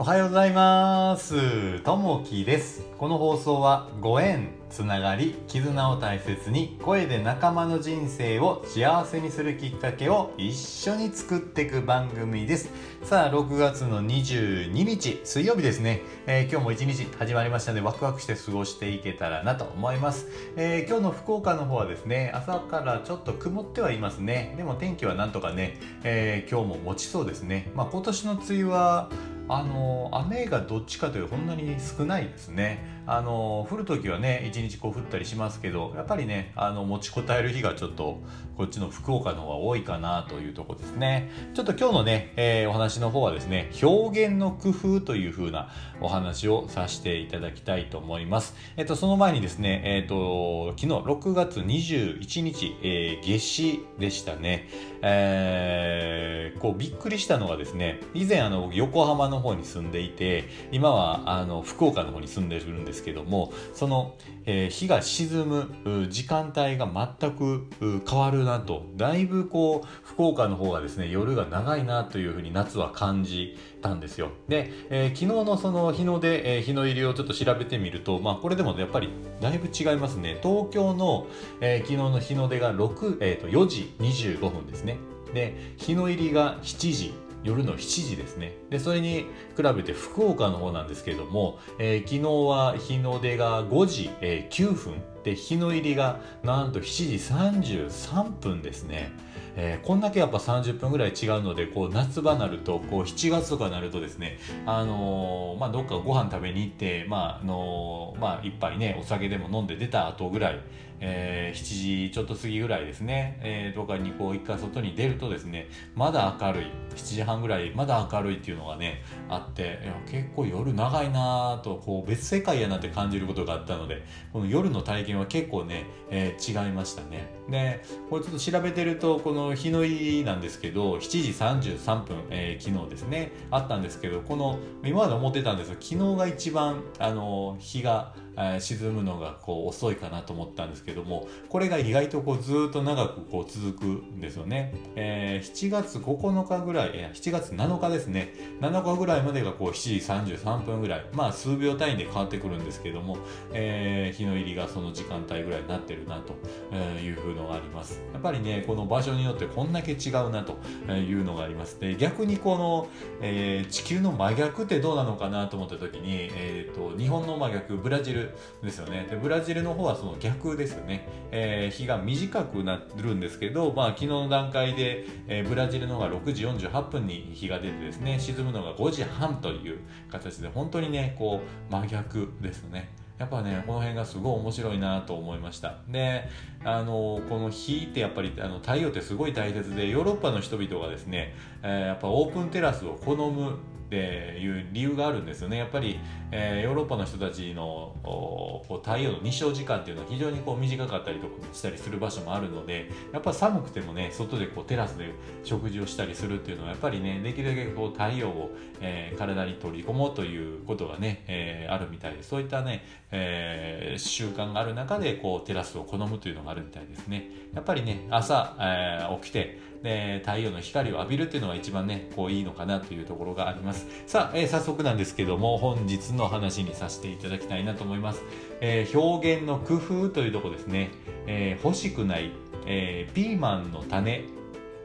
おはようございます。ともきです。この放送はご縁、つながり、絆を大切に声で仲間の人生を幸せにするきっかけを一緒に作っていく番組です。さあ、6月の22日、水曜日ですね。えー今日も一日始まりましたのでワクワクして過ごしていけたらなと思います。えー今日の福岡の方はですね、朝からちょっと曇ってはいますね。でも天気はなんとかね、えー今日も持ちそうですね。まあ今年の梅雨はあの雨がどっちかというとそんなに少ないですね。あの降る時はね一日こう降ったりしますけどやっぱりねあの持ちこたえる日がちょっとこっちの福岡の方が多いかなというところですね。ちょっと今日のね、えーお話の方はですね表現の工夫という風なお話をさせていただきたいと思います。えっとその前にですねえっと昨日6月21日、えー夏至でしたね。えーこうびっくりしたのがですね以前あの横浜の方に住んでいて今はあの福岡の方に住んでるんですですけどもその、えー日が沈む時間帯が全く変わるなと。だいぶこう福岡の方がですね夜が長いなというふうに夏は感じたんですよ。で、えー昨日のその日の出、えー日の入りをちょっと調べてみるとまあこれでもやっぱりだいぶ違いますね。東京の、えー昨日の日の出が6、えーと4時25分ですね。で日の入りが7時夜の7時ですね。でそれに比べて福岡の方なんですけれども、えー昨日は日の出が5時、えー9分。で日の入りがなんと7時33分ですね、えーこんだけやっぱ30分ぐらい違うのでこう夏場になるとこう7月とかになるとですねあのまあどっかご飯食べに行ってまああのまあ一杯ねお酒でも飲んで出た後ぐらいえー7時ちょっと過ぎぐらいですね、えーとかにこう一回外に出るとですねまだ明るい。7時半ぐらいまだ明るいっていうのがねあっていや結構夜長いなぁとこう別世界やなって感じることがあったのでこの夜の体験は結構ね、えー違いましたね。でこれちょっと調べてるとこの日の入りなんですけど7時33分、えー昨日ですねあったんですけどこの今まで思ってたんですが昨日が一番あの日が沈むのがこう遅いかなと思ったんですけどもこれが意外とこうずっと長くこう続くんですよね、えー7月9日ぐらいいや7月7日ですね。7日ぐらいまでがこう7時33分ぐらい。まあ数秒単位で変わってくるんですけども、えー日の入りがその時間帯ぐらいになってるなというふうのがあります。やっぱりねこの場所によってこんだけ違うなというのがあります。で逆にこの、えー地球の真逆ってどうなのかなと思った時に、えー、と日本の真逆ブラジル。ですよね。でブラジルの方はその逆ですよね、えー日が短くなるんですけど、まあ、昨日の段階で、えーブラジルの方が6時48分に日が出てですね沈むのが5時半という形で本当にねこう真逆ですね。やっぱねこの辺がすごい面白いなと思いました。であのこの火ってやっぱりあの太陽ってすごい大切でヨーロッパの人々がですね、えーやっぱオープンテラスを好むっていう理由があるんですよね。やっぱり、えーヨーロッパの人たちのこう太陽の日照時間っていうのは非常にこう短かったりとかしたりする場所もあるのでやっぱ寒くてもね外でこうテラスで食事をしたりするっていうのはやっぱりねできるだけこう太陽を、えー体に取り込もうということがね、えーあるみたいでそういったね、えー習慣がある中でこうテラスを好むというのがあるみたいですね。やっぱりね朝、え起きてで太陽の光を浴びるっていうのが一番ねこういいのかなというところがあります。さあ、えー早速なんですけども本日の話にさせていただきたいなと思います、えー表現の工夫というとこですね、えー欲しくない、えーピーマンの種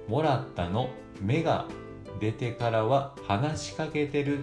もらったの芽が出てからは話しかけてる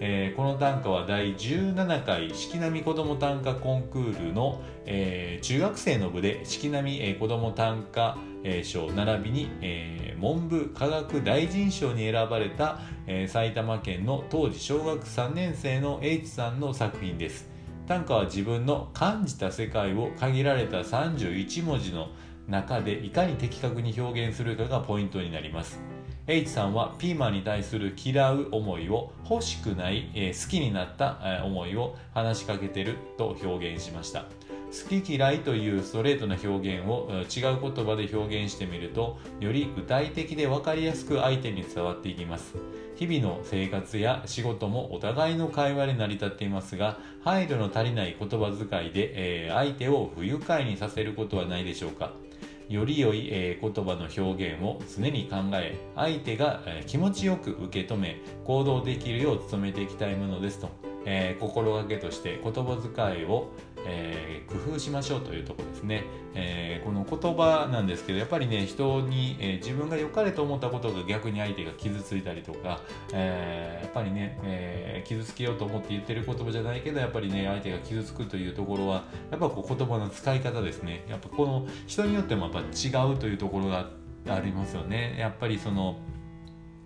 えーこの短歌は第17回四季並み子ども短歌コンクールの、えー中学生の部で四季並み、えー子ども短歌、えー賞並びに、えー文部科学大臣賞に選ばれた、えー埼玉県の当時小学3年生の H さんの作品です。短歌は自分の感じた世界を限られた31文字の中でいかに的確に表現するかがポイントになります。H さんはピーマンに対する嫌う思いを欲しくない、えー好きになった、え思いを話しかけてると表現しました。好き嫌いというストレートな表現を違う言葉で表現してみるとより具体的で分かりやすく相手に伝わっていきます。日々の生活や仕事もお互いの会話で成り立っていますが配慮の足りない言葉遣いで、えー相手を不愉快にさせることはないでしょうか。より良い、言葉の表現を常に考え相手が、気持ちよく受け止め行動できるよう努めていきたいものですと、え、心がけとして言葉遣いを、えー、工夫しましょうというとこですね、えー、この言葉なんですけどやっぱりね人に、えー、自分が良かれと思ったことが逆に相手が傷ついたりとか、え、やっぱりね、え、傷つけようと思って言ってる言葉じゃないけどやっぱりね相手が傷つくというところはやっぱこう言葉の使い方ですね。やっぱこの人によってもやっぱ違うというところがありますよね。やっぱりその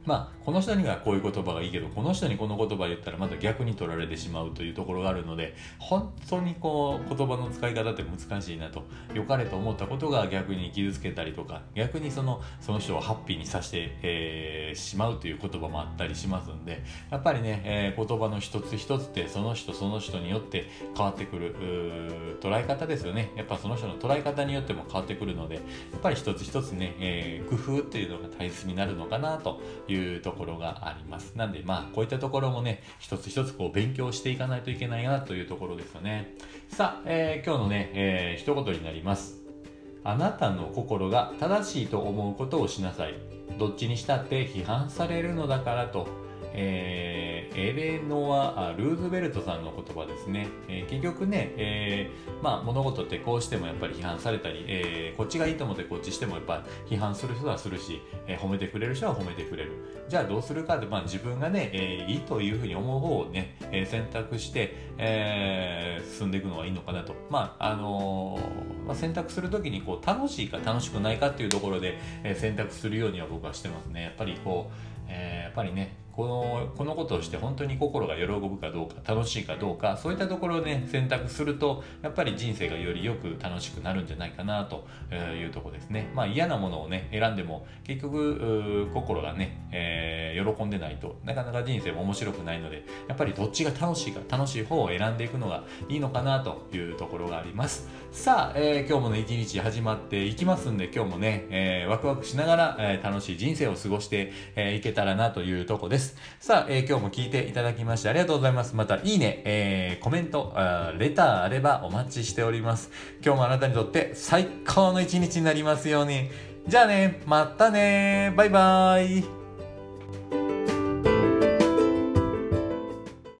まあ、この人にはこういう言葉がいいけどこの人にこの言葉言ったらまた逆に取られてしまうというところがあるので本当にこう言葉の使い方って難しいなと良かれと思ったことが逆に傷つけたりとか逆にそのその人をハッピーにさせて、えー、しまうという言葉もあったりしますんでやっぱりね、えー、言葉の一つ一つってその人その人によって変わってくる捉え方ですよね。やっぱその人の捉え方によっても変わってくるのでやっぱり一つ一つね、えー、工夫っていうのが大切になるのかなというところがあります。なんでまあこういったところもね、一つ一つこう勉強していかないといけないなというところですよね。さあ、えー、今日のね、えー、一言になります。あなたの心が正しいと思うことをしなさい。どっちにしたって批判されるのだからとえー、エレノア・ルーズベルトさんの言葉ですね。えー、結局ね、えー、まあ物事ってこうしてもやっぱり批判されたり、えー、こっちがいいと思ってこっちしてもやっぱ批判する人はするし、え、褒めてくれる人は褒めてくれる。じゃあどうするかって、まあ自分がね、え、いいというふうに思う方をね、え、選択して、えー、進んでいくのがいいのかなと。まあ、あの、まあ、選択するときにこう楽しいか楽しくないかっていうところで、え、選択するようには僕はしてますね。やっぱりこう、えー、やっぱりね、このこのことをして本当に心が喜ぶかどうか楽しいかどうかそういったところをね選択するとやっぱり人生がよりよく楽しくなるんじゃないかなというとこですね。まあ嫌なものをね選んでも結局心がね、えー、喜んでないとなかなか人生も面白くないのでやっぱりどっちが楽しいか楽しい方を選んでいくのがいいのかなというところがあります。さあ、えー、今日もね一日始まっていきますんで今日もね、えー、ワクワクしながら、え楽しい人生を過ごしてい、えけたらなというとこです。さあ、えー、今日も聞いていただきましてありがとうございます。また、いいね、えー、コメント、レターあればお待ちしております。今日もあなたにとって最高の一日になりますように。じゃあね、またねバイバーイ